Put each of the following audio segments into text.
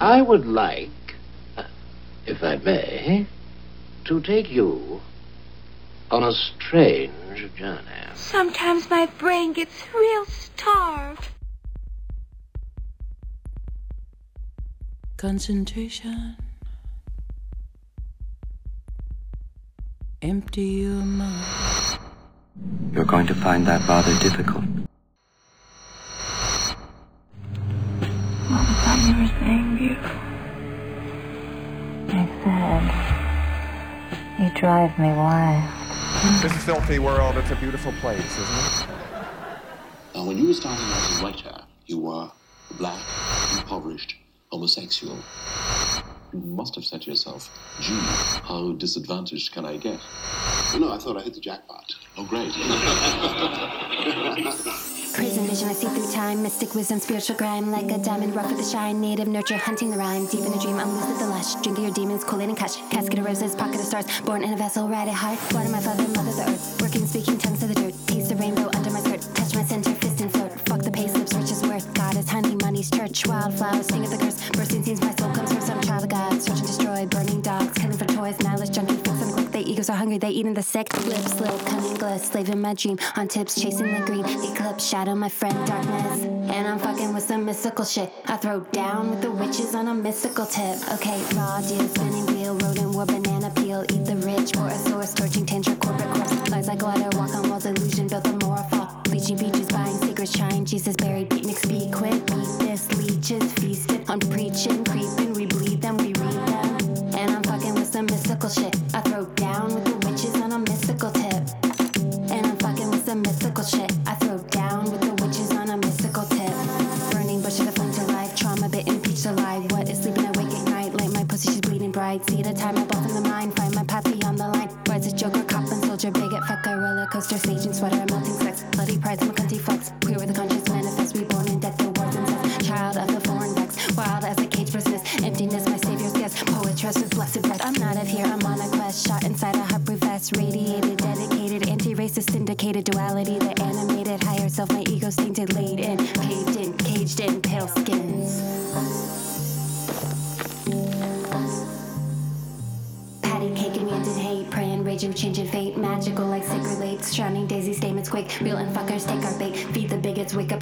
I would like, uh, if I may, to take you on a strange journey. Sometimes my brain gets real starved. Concentration. Empty your mind. You're going to find that rather difficult. What was that you beautiful? I said, you drive me wild. This filthy world, it's a beautiful place, isn't it? Now, when you were starting out as a writer, you were black, impoverished, homosexual. You must have said to yourself, gee, how disadvantaged can I get? No, I thought I hit the jackpot. Oh, great. Prison vision, I see through time. Mystic wisdom, spiritual grime. Like a diamond, rough with the shine. Native nurture, hunting the rhyme. Deep in a dream, I'm loose with the lush. Drinking your demons, cool and catch. Casket of roses, pocket of stars. Born in a vessel, ride it hard. Water my father, mother the earth. Working, speaking tongues to the dirt. Taste the rainbow under my skirt. Touch my center, fist and float. Fuck the pay slips, riches worth. God is honey, money's church. Wildflowers, sting of the curse. Bursting scenes, my soul comes from some child of God. Search and destroy, burning dogs, killing for toys. Nihilist junkie. They egos are hungry, they eating the sick. Lip slip, cunning glass, slave in my dream. On tips, chasing the green. Eclipse, shadow, my friend, darkness. And I'm fucking with some mystical shit. I throw down with the witches on a mystical tip. Okay, raw deal, spinning wheel, rodent war, banana peel. Eat the rich, pour a source, torching tantra, corporate corpse. Lies like glider, walk on walls, illusion, built the moral fall. Bleaching beaches, buying secrets, shine. Jesus buried, beatniks, be quick. Beat this, leeches, feasted on preaching, creeping.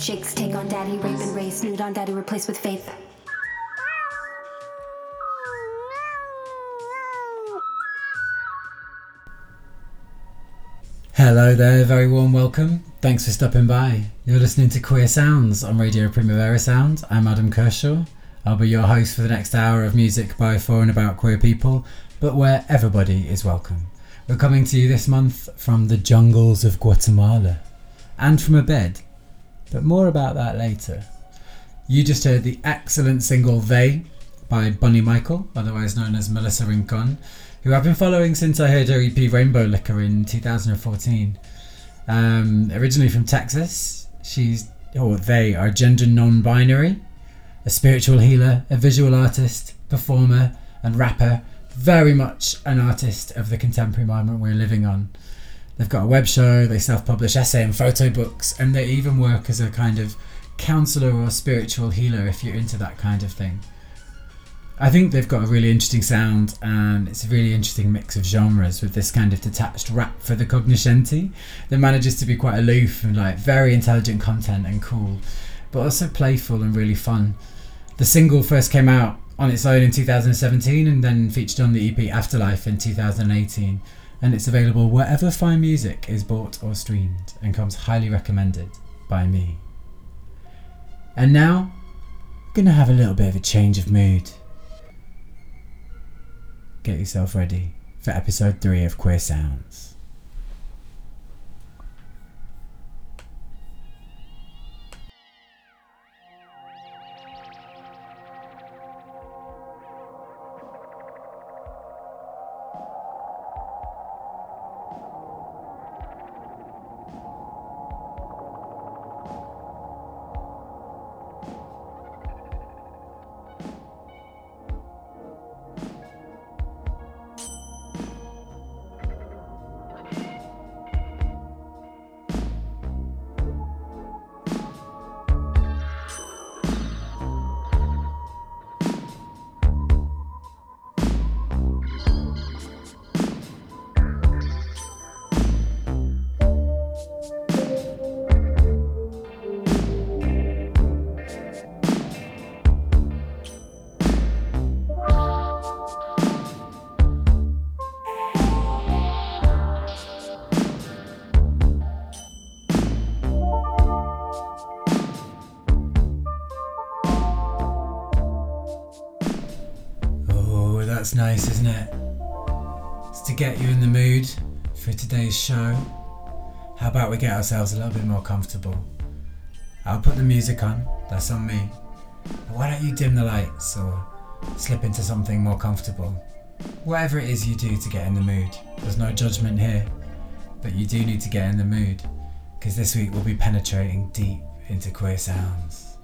Shakes. Take on daddy, rape and race, nude on daddy, replace with faith. Hello there, very warm welcome. Thanks for stopping by. You're listening to Queer Sounds on Radio Primavera Sound. I'm Adam Kershaw. I'll be your host for the next hour of music by, for, and about queer people, but where everybody is welcome. We're coming to you this month from the jungles of Guatemala and from a bed, but more about that later. You just heard the excellent single They by Bunny Michael, otherwise known as Melissa Rincon, who I've been following since I heard her EP Rainbow Liquor in 2014. Um, originally from Texas, she's, or they are gender non binary, a spiritual healer, a visual artist, performer, and rapper. Very much an artist of the contemporary moment we're living on. They've got a web show, they self publish essay and photo books, and they even work as a kind of counselor or spiritual healer if you're into that kind of thing. I think they've got a really interesting sound and it's a really interesting mix of genres with this kind of detached rap for the cognoscenti that manages to be quite aloof and like very intelligent content and cool, but also playful and really fun. The single first came out on its own in 2017 and then featured on the EP Afterlife in 2018, and it's available wherever fine music is bought or streamed and comes highly recommended by me. And now, I'm gonna have a little bit of a change of mood get yourself ready for episode 3 of Queer Sounds. Nice, isn't it? It's to get you in the mood for today's show. How about we get ourselves a little bit more comfortable? I'll put the music on, that's on me. But why don't you dim the lights or slip into something more comfortable? Whatever it is you do to get in the mood, there's no judgment here, but you do need to get in the mood because this week we'll be penetrating deep into queer sounds.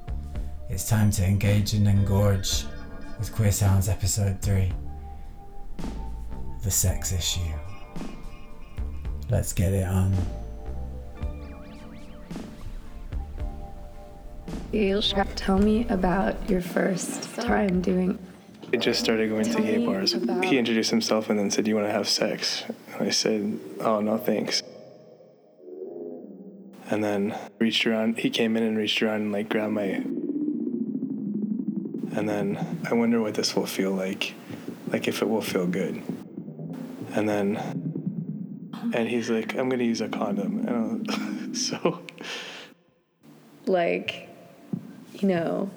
It's time to engage and engorge with Queer Sounds Episode 3 The Sex Issue. Let's get it on. You tell me about your first time doing. I just started going to gay bars. He introduced himself and then said, "Do you want to have sex?" And I said, "Oh no, thanks." And then reached around. He came in and reached around and like grabbed my. And then I wonder what this will feel like, like if it will feel good. And then, and he's like, "I'm gonna use a condom," and I so. Like, you know,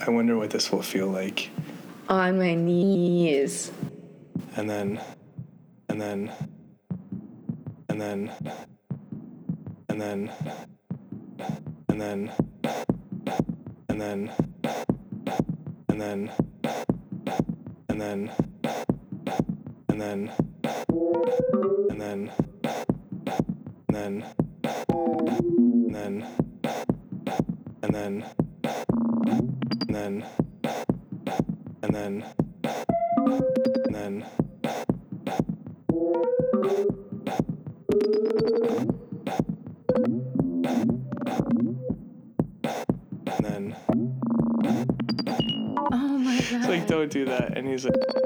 I wonder what this will feel like. on my knees. And then, and then, and then, and then, and then, and then, and then, and then, and then, and then, and then, and then, and then, and then, and then, and then, music.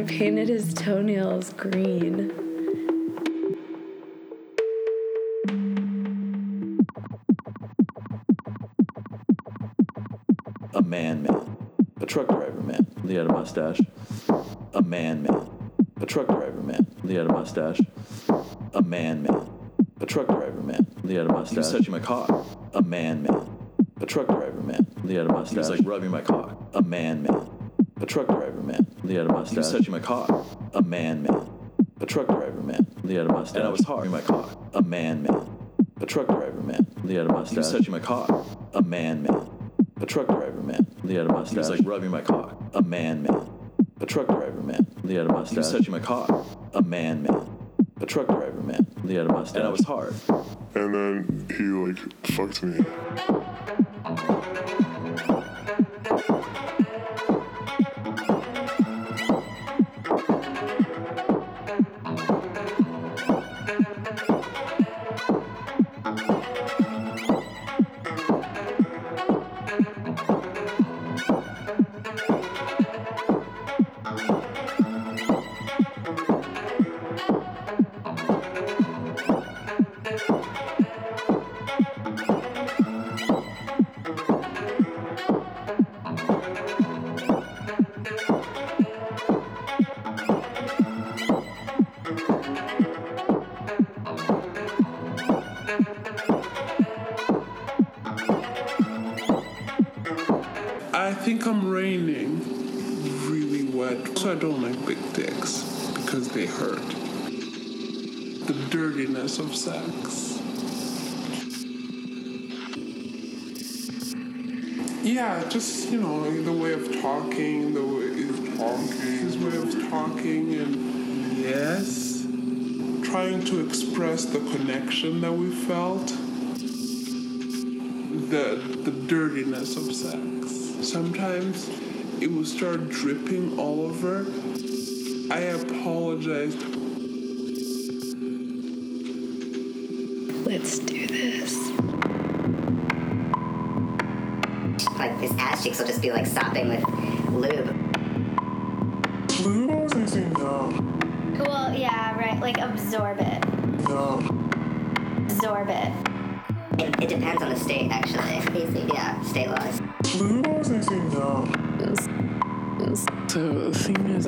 I painted his toenails green. A man man. A truck driver man. He had a mustache. A man man. A truck driver man. He had a mustache. A man man. A truck driver man. He had a mustache. He was touching my cock. A man man. A truck driver man. He had a mustache. He was like rubbing my cock. A man man. A truck driver man. He had a mustache. He was touching my cock. A man man. A truck driver man. He had a mustache. And I was hard. my cock. A man man. A truck driver man. He had a mustache. He was touching my cock. A man man. A truck driver man. He had a mustache. He was like rubbing my cock. A man man. A truck driver man. He had a mustache. He was touching my cock. A man man. A truck driver man. He had a mustache. And I was hard. And then he like fucked me. Think I'm raining. Really wet, so I don't like big dicks because they hurt. The dirtiness of sex. Yeah, just you know the way of talking, the way of talking, his way of talking, and yes, trying to express the connection that we felt, the the dirtiness of sex. Sometimes it would start dripping all over. I apologize. Let's do this. Like his ass cheeks will just be like sopping with lube. Well, yeah, right. Like absorb it. No. Absorb it. It, it depends on the state, actually. Yeah, state laws. The thing is,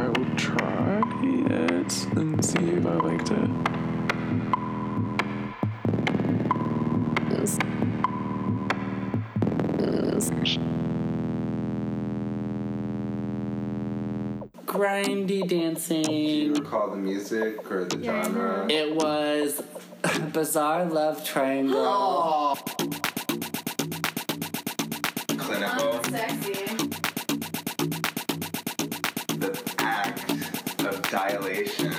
I will try it and see if I liked it. Grindy dancing. Do you recall the music or the genre? It was Bizarre Love Triangle. Clinical. Of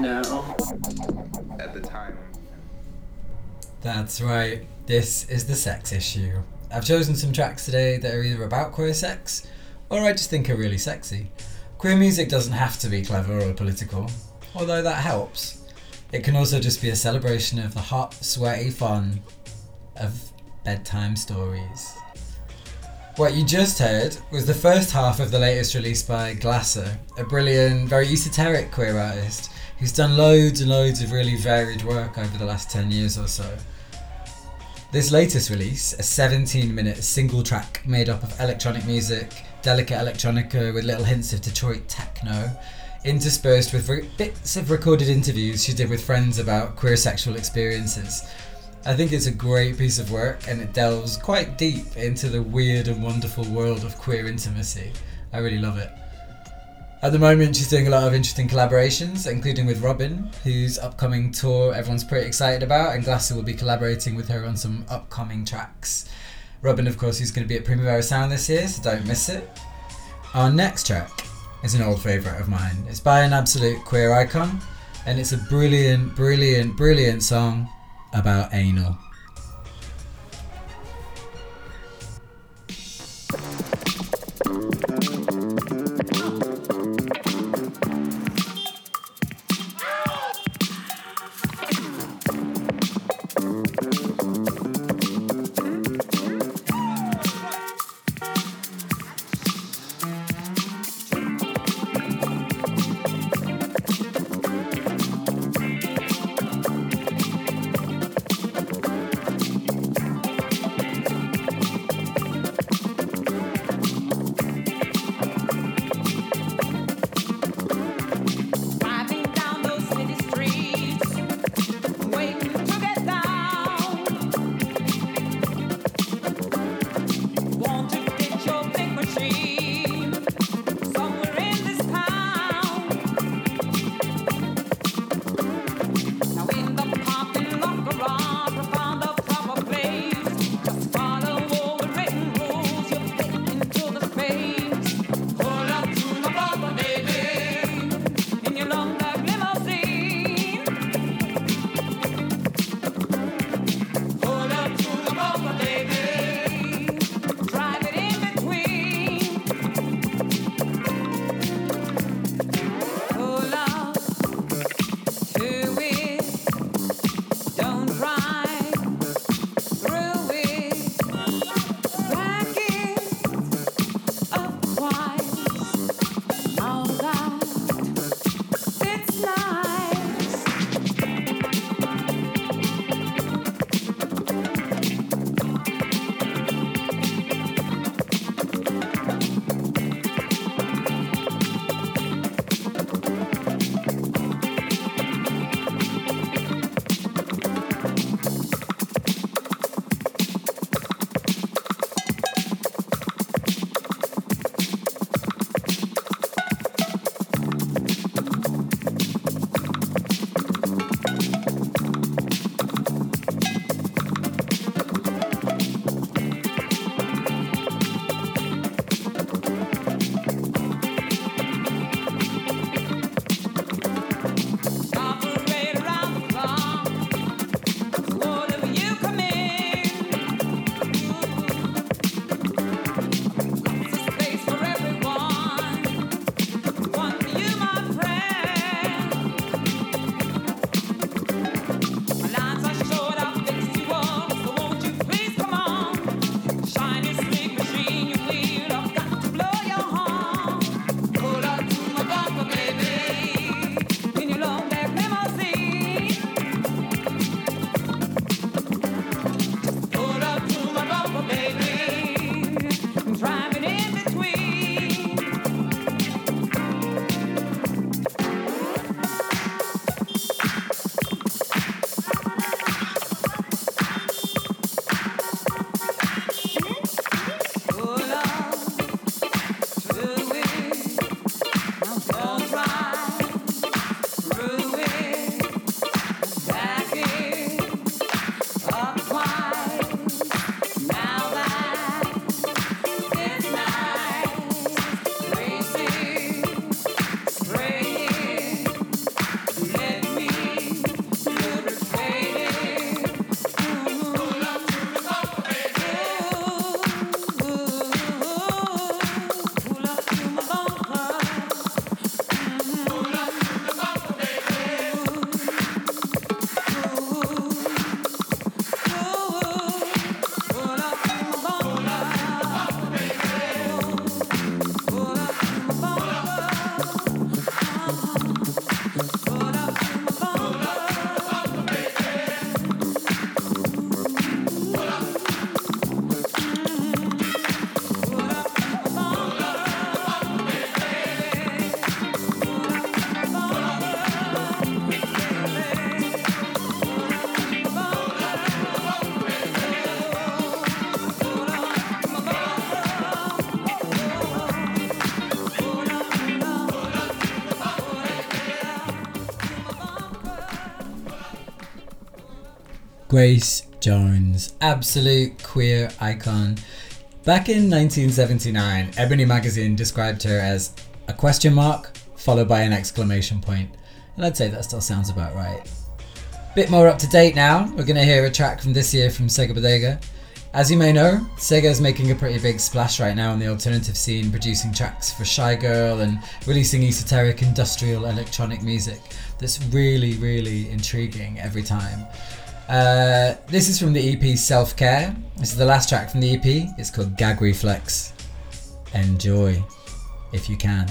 No. At the time. That's right. This is the sex issue. I've chosen some tracks today that are either about queer sex or I just think are really sexy. Queer music doesn't have to be clever or political, although that helps. It can also just be a celebration of the hot, sweaty fun of bedtime stories. What you just heard was the first half of the latest release by Glasser, a brilliant, very esoteric queer artist who's done loads and loads of really varied work over the last 10 years or so. This latest release, a 17 minute single track made up of electronic music, delicate electronica with little hints of Detroit techno, interspersed with re- bits of recorded interviews she did with friends about queer sexual experiences. I think it's a great piece of work and it delves quite deep into the weird and wonderful world of queer intimacy. I really love it. At the moment, she's doing a lot of interesting collaborations, including with Robyn, whose upcoming tour everyone's pretty excited about, and Glasser will be collaborating with her on some upcoming tracks. Robyn, of course, is going to be at Primavera Sound this year, so don't miss it. Our next track is an old favourite of mine. It's by an absolute queer icon, and it's a brilliant, brilliant, brilliant song about anal. Grace Jones, absolute queer icon. Back in 1979, Ebony magazine described her as a question mark followed by an exclamation point, and I'd say that still sounds about right. Bit more up to date now, we're going to hear a track from this year from Sega Bodega. As you may know, Sega is making a pretty big splash right now in the alternative scene, producing tracks for Shygirl and releasing esoteric industrial electronic music that's really, really intriguing every time. Uh, this is from the EP Self Care. This is the last track from the EP. It's called Gag Reflex. Enjoy, if you can.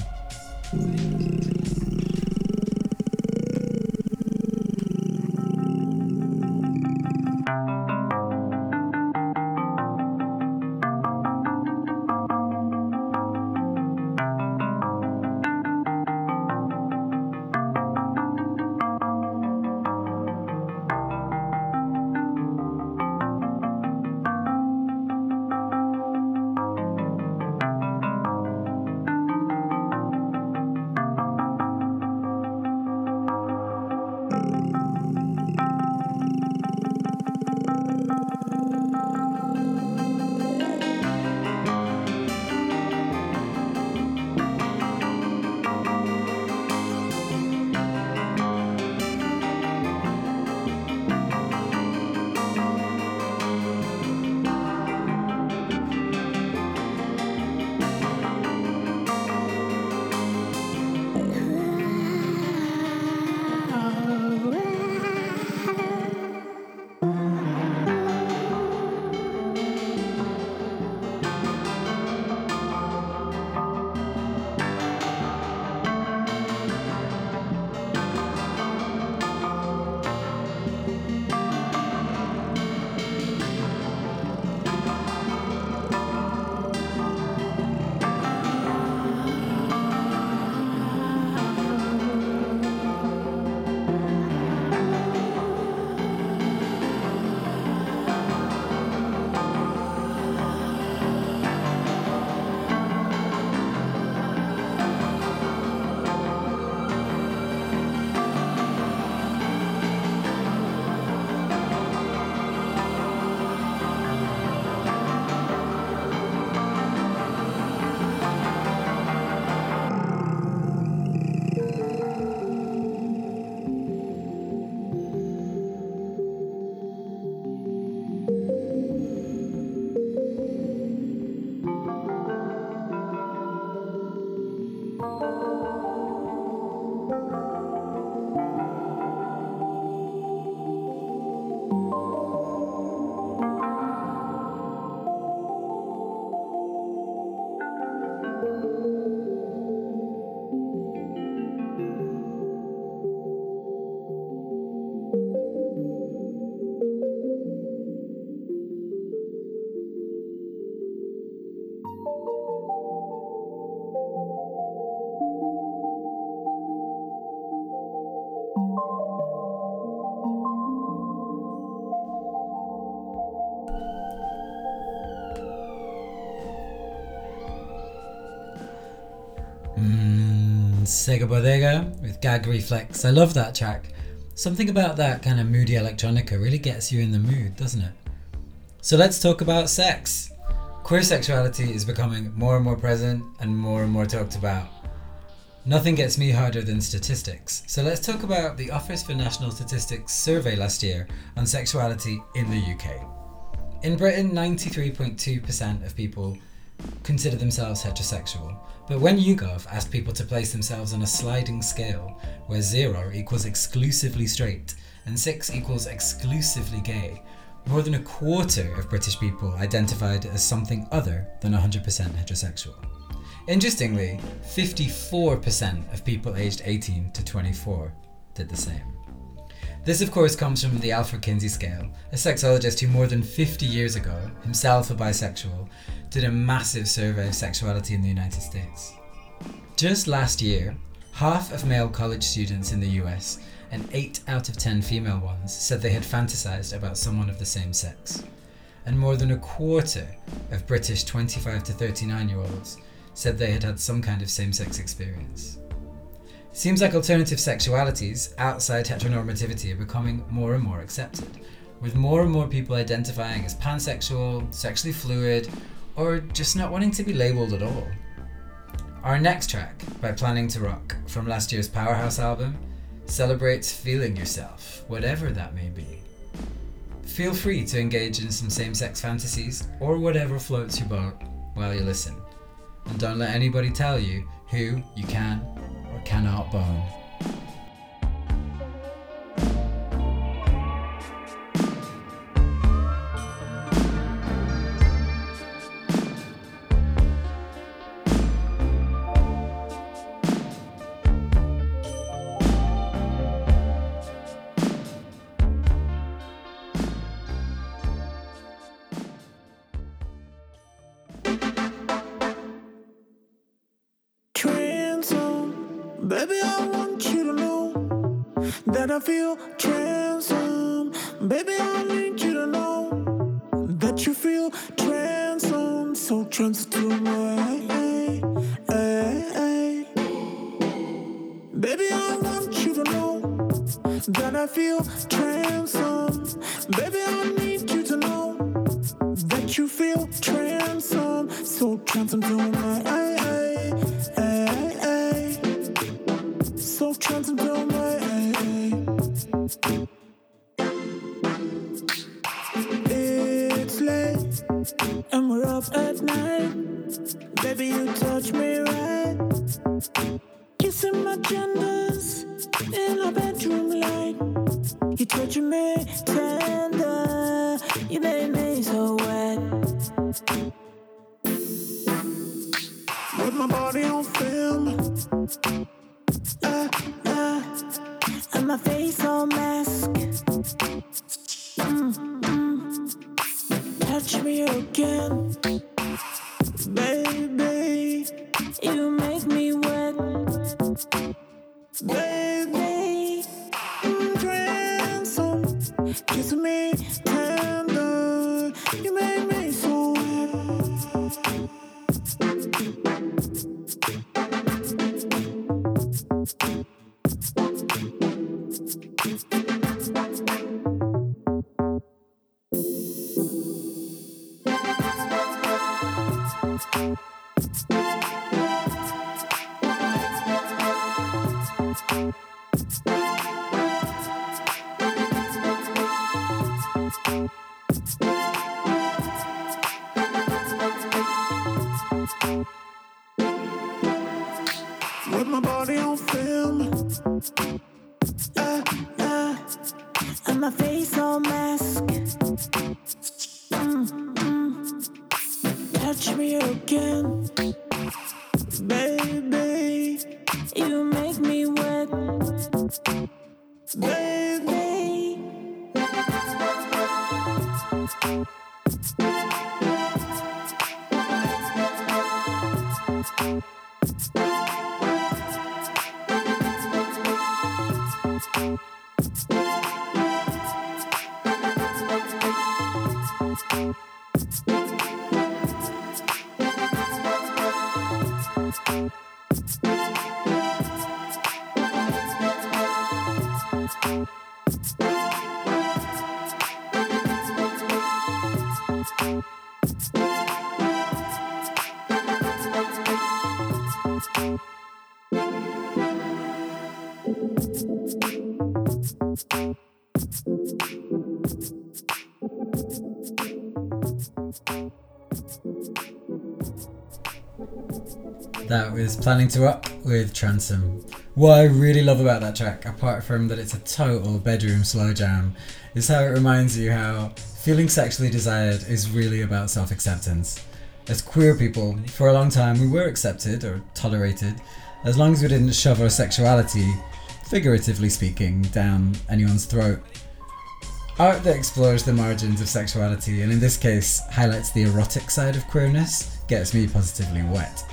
Mm, Sega Bodega with Gag Reflex. I love that track. Something about that kind of moody electronica really gets you in the mood, doesn't it? So let's talk about sex. Queer sexuality is becoming more and more present and more and more talked about. Nothing gets me harder than statistics. So let's talk about the Office for National Statistics survey last year on sexuality in the UK. In Britain, 93.2% of people consider themselves heterosexual, but when YouGov asked people to place themselves on a sliding scale where 0 equals exclusively straight and 6 equals exclusively gay, more than a quarter of British people identified as something other than 100% heterosexual. Interestingly, 54% of people aged 18 to 24 did the same. This, of course, comes from the Alfred Kinsey scale, a sexologist who more than 50 years ago, himself a bisexual, did a massive survey of sexuality in the United States. Just last year, half of male college students in the US and 8 out of 10 female ones said they had fantasized about someone of the same sex. And more than a quarter of British 25 to 39 year olds said they had had some kind of same sex experience. Seems like alternative sexualities outside heteronormativity are becoming more and more accepted. with more and more people identifying as pansexual, sexually fluid, or just not wanting to be labelled at all. Our next track, by Planningtorock, from last year's Powerhouse album, celebrates feeling yourself, whatever that may be. Feel free to engage in some same sex fantasies or whatever floats your boat while you listen. And don't let anybody tell you who you can cannot bone. Me again. That was Planningtorock with Transome. What I really love about that track, apart from that it's a total bedroom slow jam, is how it reminds you how feeling sexually desired is really about self acceptance. As queer people, for a long time we were accepted or tolerated as long as we didn't shove our sexuality, figuratively speaking, down anyone's throat. Art that explores the margins of sexuality and in this case highlights the erotic side of queerness gets me positively wet.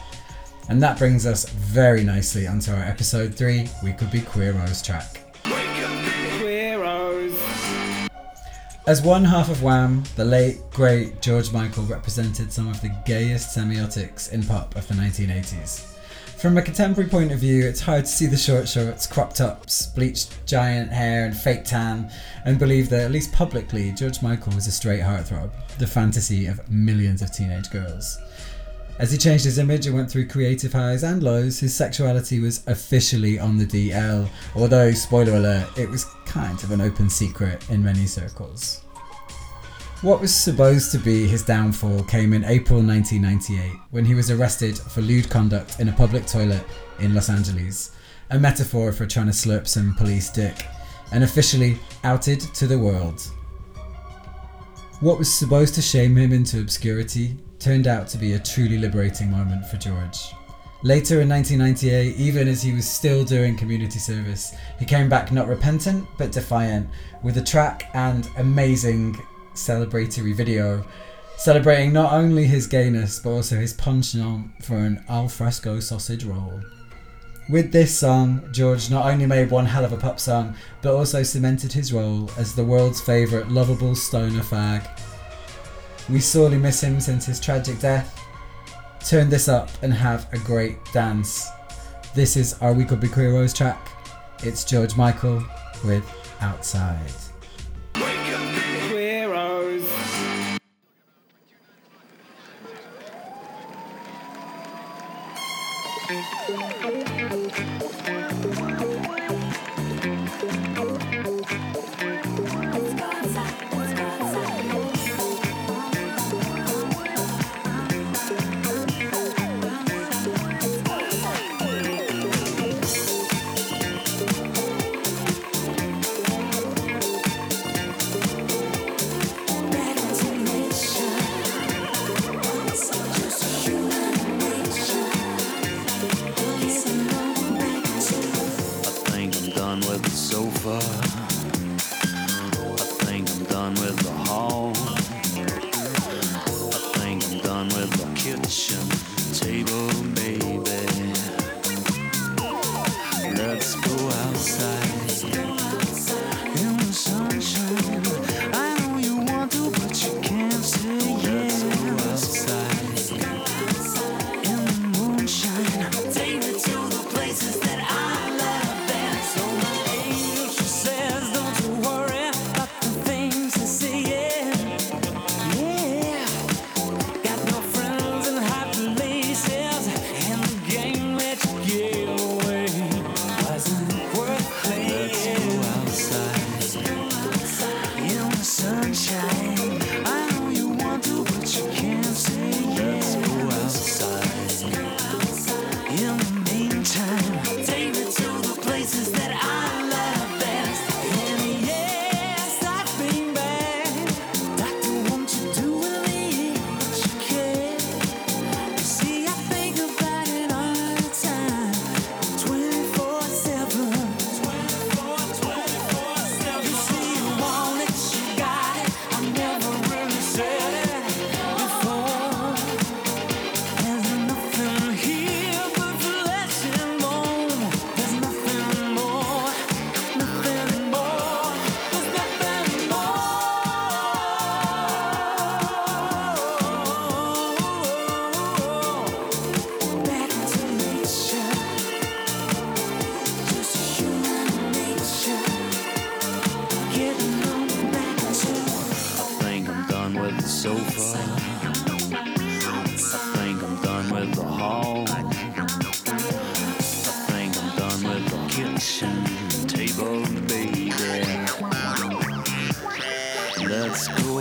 And that brings us very nicely onto our episode 3 We Could Be Queeros track. As one half of Wham, the late, great George Michael represented some of the gayest semiotics in pop of the 1980s. From a contemporary point of view, it's hard to see the short shorts, crop tops, bleached giant hair, and fake tan, and believe that, at least publicly, George Michael was a straight heartthrob, the fantasy of millions of teenage girls. As he changed his image and went through creative highs and lows, his sexuality was officially on the DL, although, spoiler alert, it was kind of an open secret in many circles. What was supposed to be his downfall came in April 1998 when he was arrested for lewd conduct in a public toilet in Los Angeles, a metaphor for trying to slurp some police dick, and officially outed to the world. What was supposed to shame him into obscurity turned out to be a truly liberating moment for George. Later in 1998, even as he was still doing community service, he came back not repentant but defiant with a track and amazing celebratory video celebrating not only his gayness but also his penchant for an al fresco sausage roll. With this song, George not only made one hell of a pop song, but also cemented his role as the world's favourite lovable stoner fag. We sorely miss him since his tragic death. Turn this up and have a great dance. This is our We Could Be Queeros track. It's George Michael with Outside. I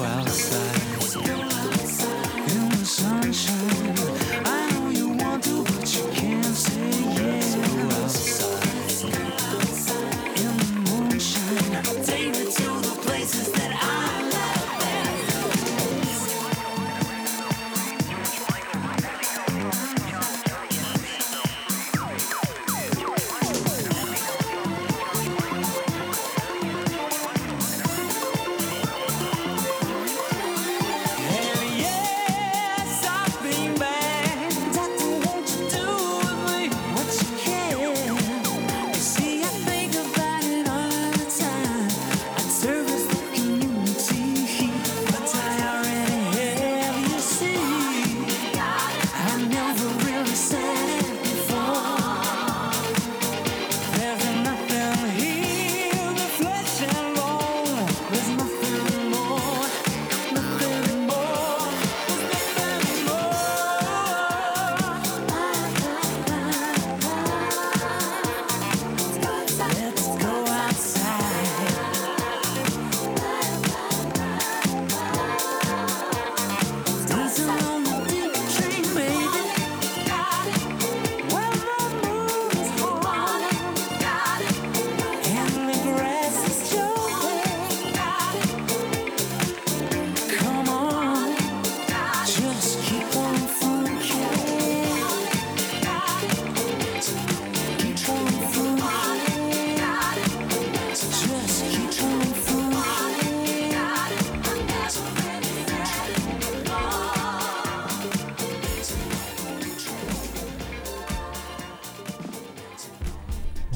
Let's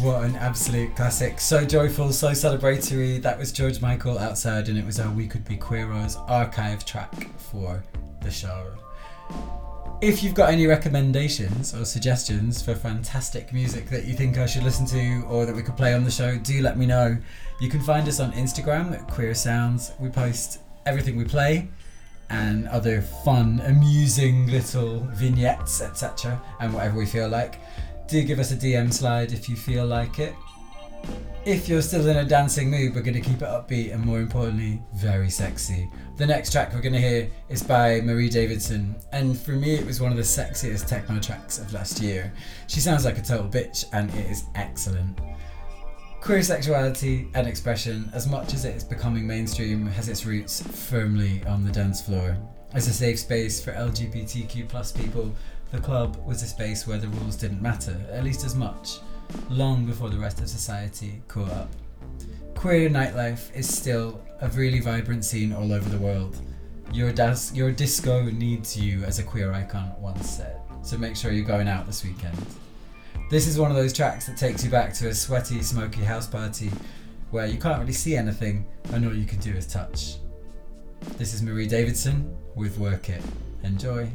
What an absolute classic. So joyful, so celebratory. That was George Michael outside, and it was our We Could Be Queeros archive track for the show. If you've got any recommendations or suggestions for fantastic music that you think I should listen to or that we could play on the show, do let me know. You can find us on Instagram at Queer Sounds. We post everything we play and other fun, amusing little vignettes, etc., and whatever we feel like. Do give us a DM slide if you feel like it. If you're still in a dancing mood, we're going to keep it upbeat and more importantly, very sexy. The next track we're going to hear is by Marie Davidson, and for me, it was one of the sexiest techno tracks of last year. She sounds like a total bitch, and it is excellent. Queer sexuality and expression, as much as it is becoming mainstream, has its roots firmly on the dance floor. As a safe space for LGBTQ people, the club was a space where the rules didn't matter, at least as much, long before the rest of society caught up. Queer nightlife is still a really vibrant scene all over the world. Your, das- your disco needs you, as a queer icon once said, so make sure you're going out this weekend. This is one of those tracks that takes you back to a sweaty, smoky house party where you can't really see anything and all you can do is touch. This is Marie Davidson with Work It. Enjoy.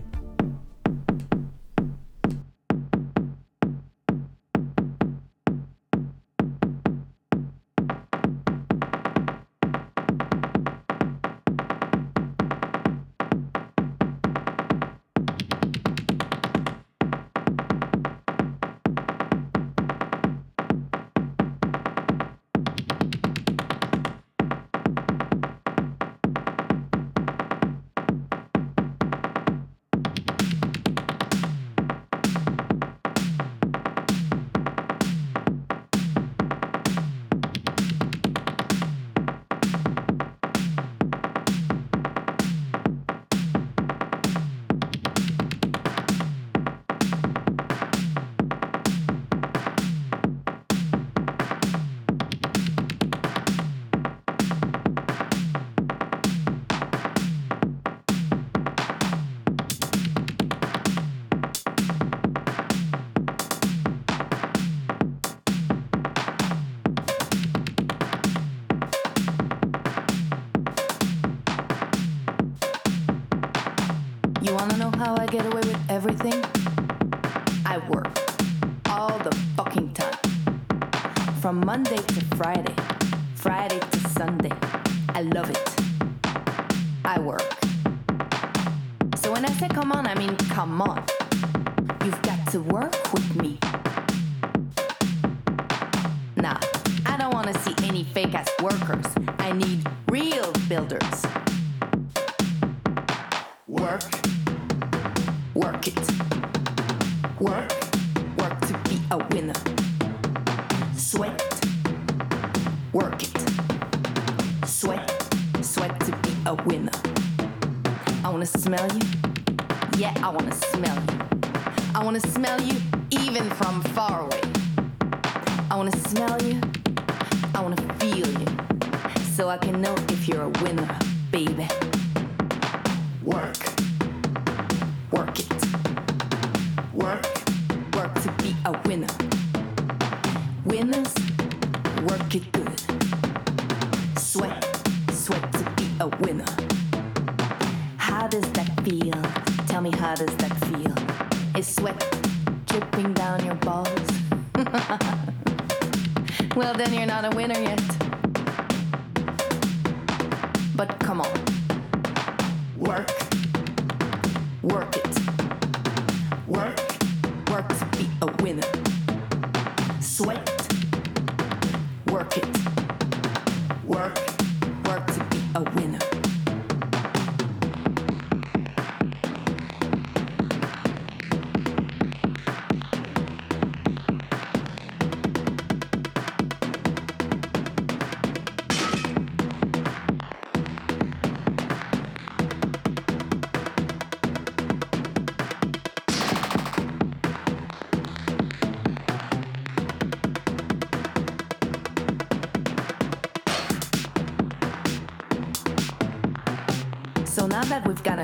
A winner. I wanna smell you. Yeah, I wanna smell you. I wanna smell you even from far away. I wanna smell you. I wanna feel you. So I can know if you're a winner, baby.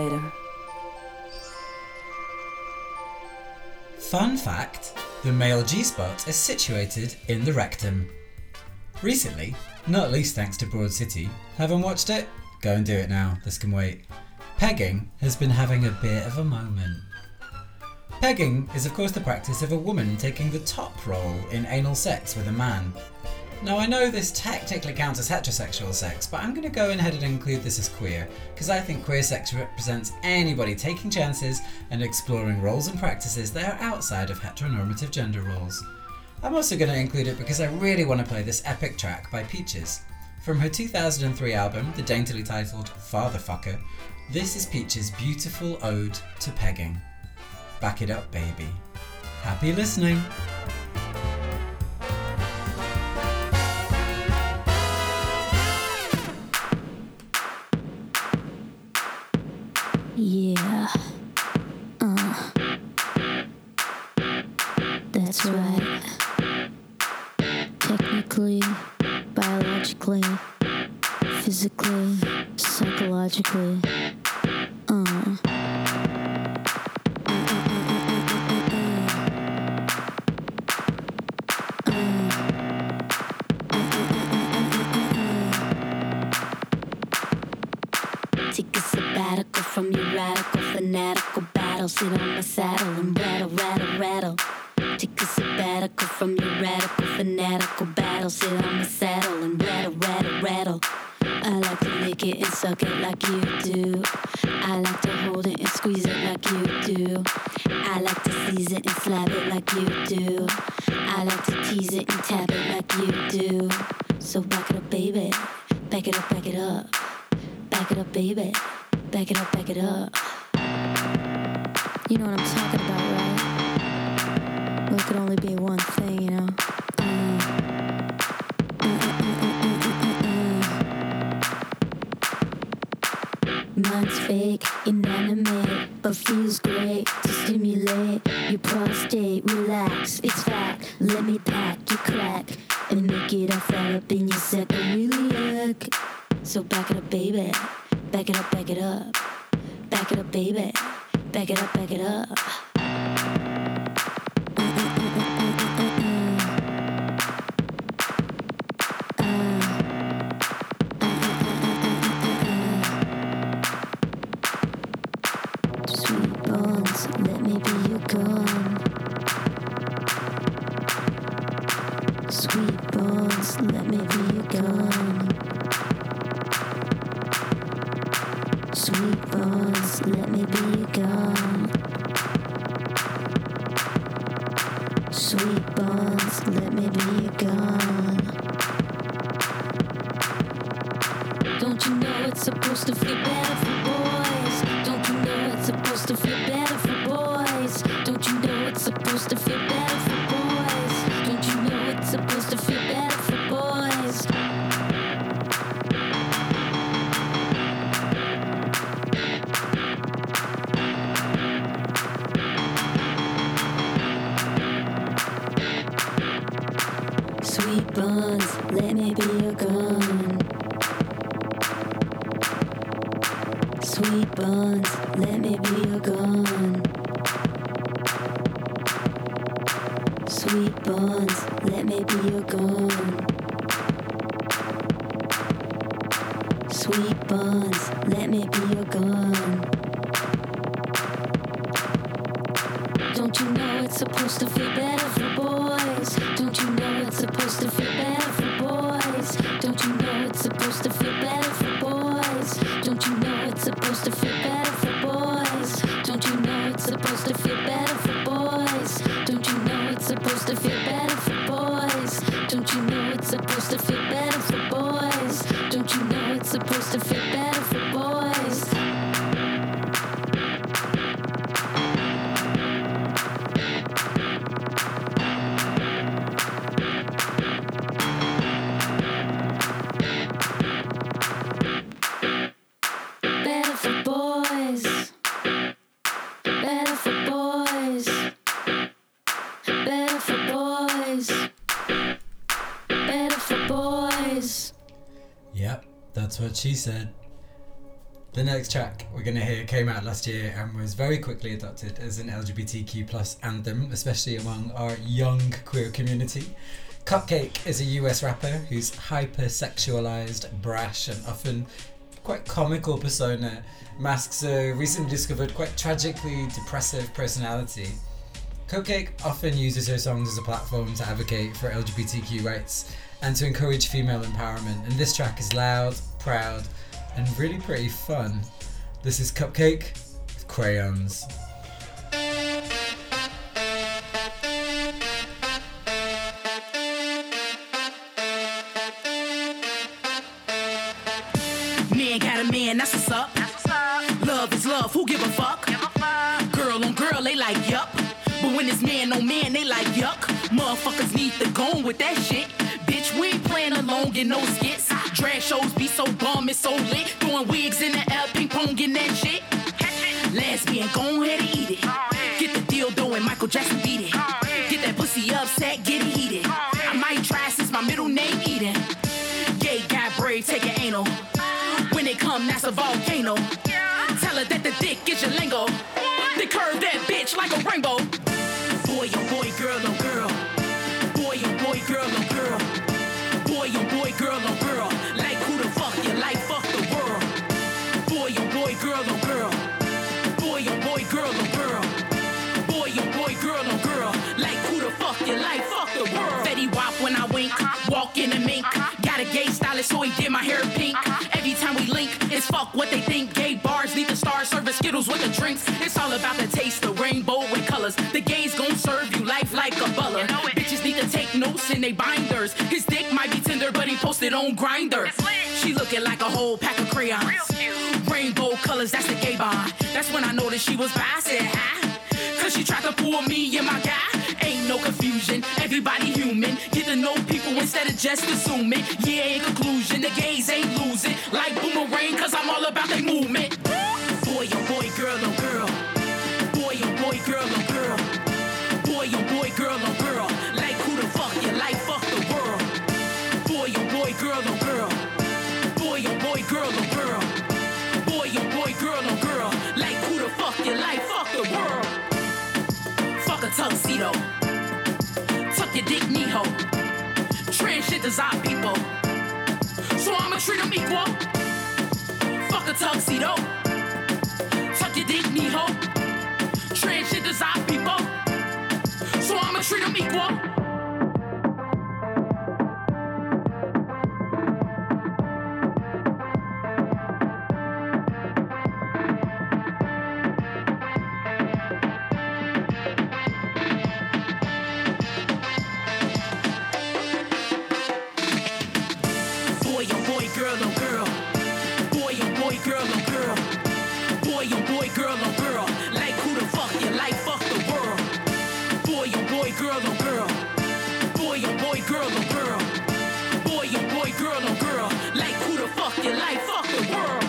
Later. Fun fact the male G spot is situated in the rectum. Recently, not least thanks to Broad City, haven't watched it? Go and do it now, this can wait. Pegging has been having a bit of a moment. Pegging is, of course, the practice of a woman taking the top role in anal sex with a man. Now, I know this technically counts as heterosexual sex, but I'm going to go ahead and include this as queer, because I think queer sex represents anybody taking chances and exploring roles and practices that are outside of heteronormative gender roles. I'm also going to include it because I really want to play this epic track by Peaches. From her 2003 album, the daintily titled Fatherfucker, this is Peaches' beautiful ode to pegging. Back it up, baby. Happy listening! That's right. Technically, biologically, physically, psychologically. Sit on my saddle and rattle, rattle, rattle. I like to lick it and suck it like you bones, let me be what she said. The next track we're going to hear came out last year and was very quickly adopted as an LGBTQ plus anthem, especially among our young queer community. CupcakKe is a US rapper whose hypersexualized, brash, and often quite comical persona masks a recently discovered quite tragically depressive personality. CupcakKe often uses her songs as a platform to advocate for LGBTQ rights and to encourage female empowerment, and this track is loud, proud, and really pretty fun. This is CupcakKe with Crayons. Man got a man, that's what's up. Love is love, who give a fuck? Girl on girl, they like yup. But when it's man on man, they like yuck. Motherfuckers need to go with that shit. Bitch, we ain't playing alone, get no skits. Drag shows be so bum, it's so lit. Throwing wigs in the air, ping pong, getting that shit. Lesbian, go ahead and eat it. Get the deal and Michael Jackson beat it. Get that pussy upset, get it heated. I might try since my middle name Eden. Gay guy brave, take an anal. When they come, that's a volcano. Girl, oh girl. Like who the fuck you like? Fuck the world. Boy, oh boy, girl, oh girl. Boy, oh boy, girl, oh girl. Boy, oh boy, girl, oh girl. Like who the fuck you like? Fuck the world. Fetty Wap when I wink. Walk in a mink. Got a gay stylist, so he did my hair pink. Every time we link, it's fuck what they think. Gay bars need the stars, serving Skittles with the drinks. It's all about the taste, the rainbow with colors. The gays gon' serve you life like a butler. Bitches need to take notes in they binders. His dick might be tender, but he posted on Grindr. She looking like a whole pack of crayons. Rainbow colors, that's the gay bond. That's when I noticed she was bi. I said hi. Cause she tried to pull me and my guy. Ain't no confusion, everybody human. Get to know people instead of just assuming. Yeah, in conclusion, the gays ain't losing. Like boomerang, cause I'm all about their movement. Boy, girl, oh girl. Boy, oh boy, girl, oh girl. Like who the fuck you like? Fuck the world. Fuck a tuxedo. Tuck your dick, knee-ho. Transgenders are people. So I'ma treat them equal. Fuck a tuxedo. Tuck your dick, knee-ho. Transgenders are people. So I'ma treat them equal. Fuck you like? Fuck the world.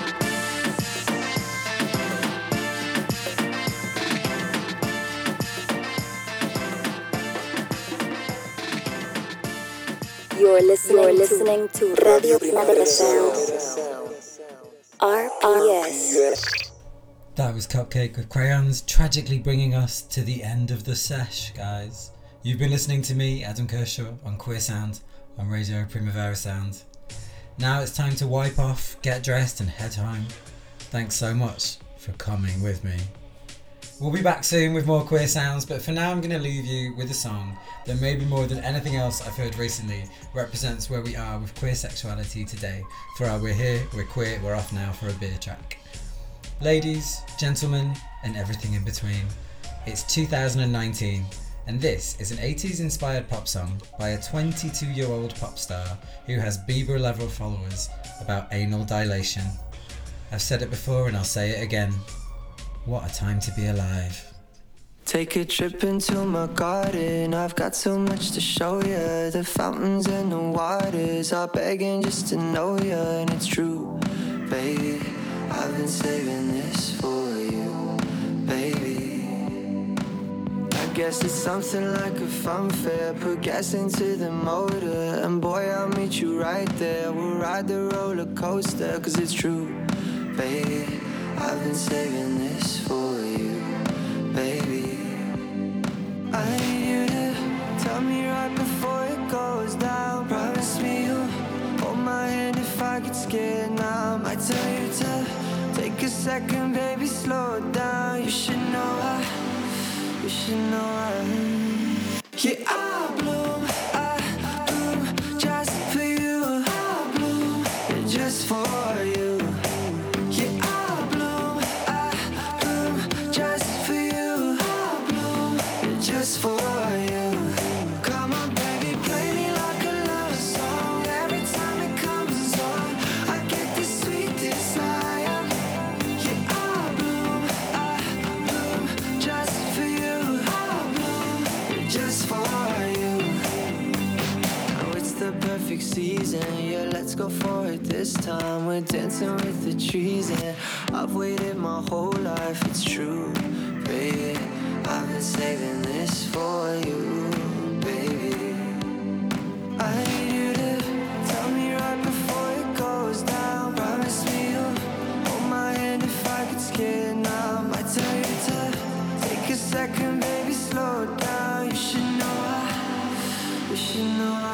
You're listening, You're listening to Radio Primavera Sound. RPS. That was CupcakKe with Crayons, tragically bringing us to the end of the sesh, guys. You've been listening to me, Adam Kershaw, on Queer Sound, on Radio Primavera Sound. Now it's time to wipe off, get dressed, and head home. Thanks so much for coming with me. We'll be back soon with more queer sounds, but for now I'm going to leave you with a song that maybe more than anything else I've heard recently represents where we are with queer sexuality today. For our We're Here, We're Queer, We're Off Now for a beer track. Ladies, gentlemen, and everything in between, it's 2019, and this is an 80s inspired pop song by a 22 year old pop star who has Bieber level followers about anal dilation. I've said it before and I'll say it again. What a time to be alive. Take a trip into my garden. I've got so much to show you. The fountains and the waters are begging just to know you. And it's true, baby. I've been saving this for you, guess it's something like a funfair. Put gas into the motor. And boy, I'll meet you right there. We'll ride the roller coaster, cause it's true, baby. I've been saving this for you, baby. I need you to tell me right before it goes down. Promise me you'll hold my hand if I get scared now. I tell you to take a second, baby, slow down. You. Yeah, I season. Yeah, let's go for it this time. We're dancing with the trees, and I've waited my whole life. It's true, baby. I've been saving this for you, baby. I need you to tell me right before it goes down. Promise me you'll hold my hand if I get scared now. I tell you to take a second, baby, slow down. You should know I, you should know I.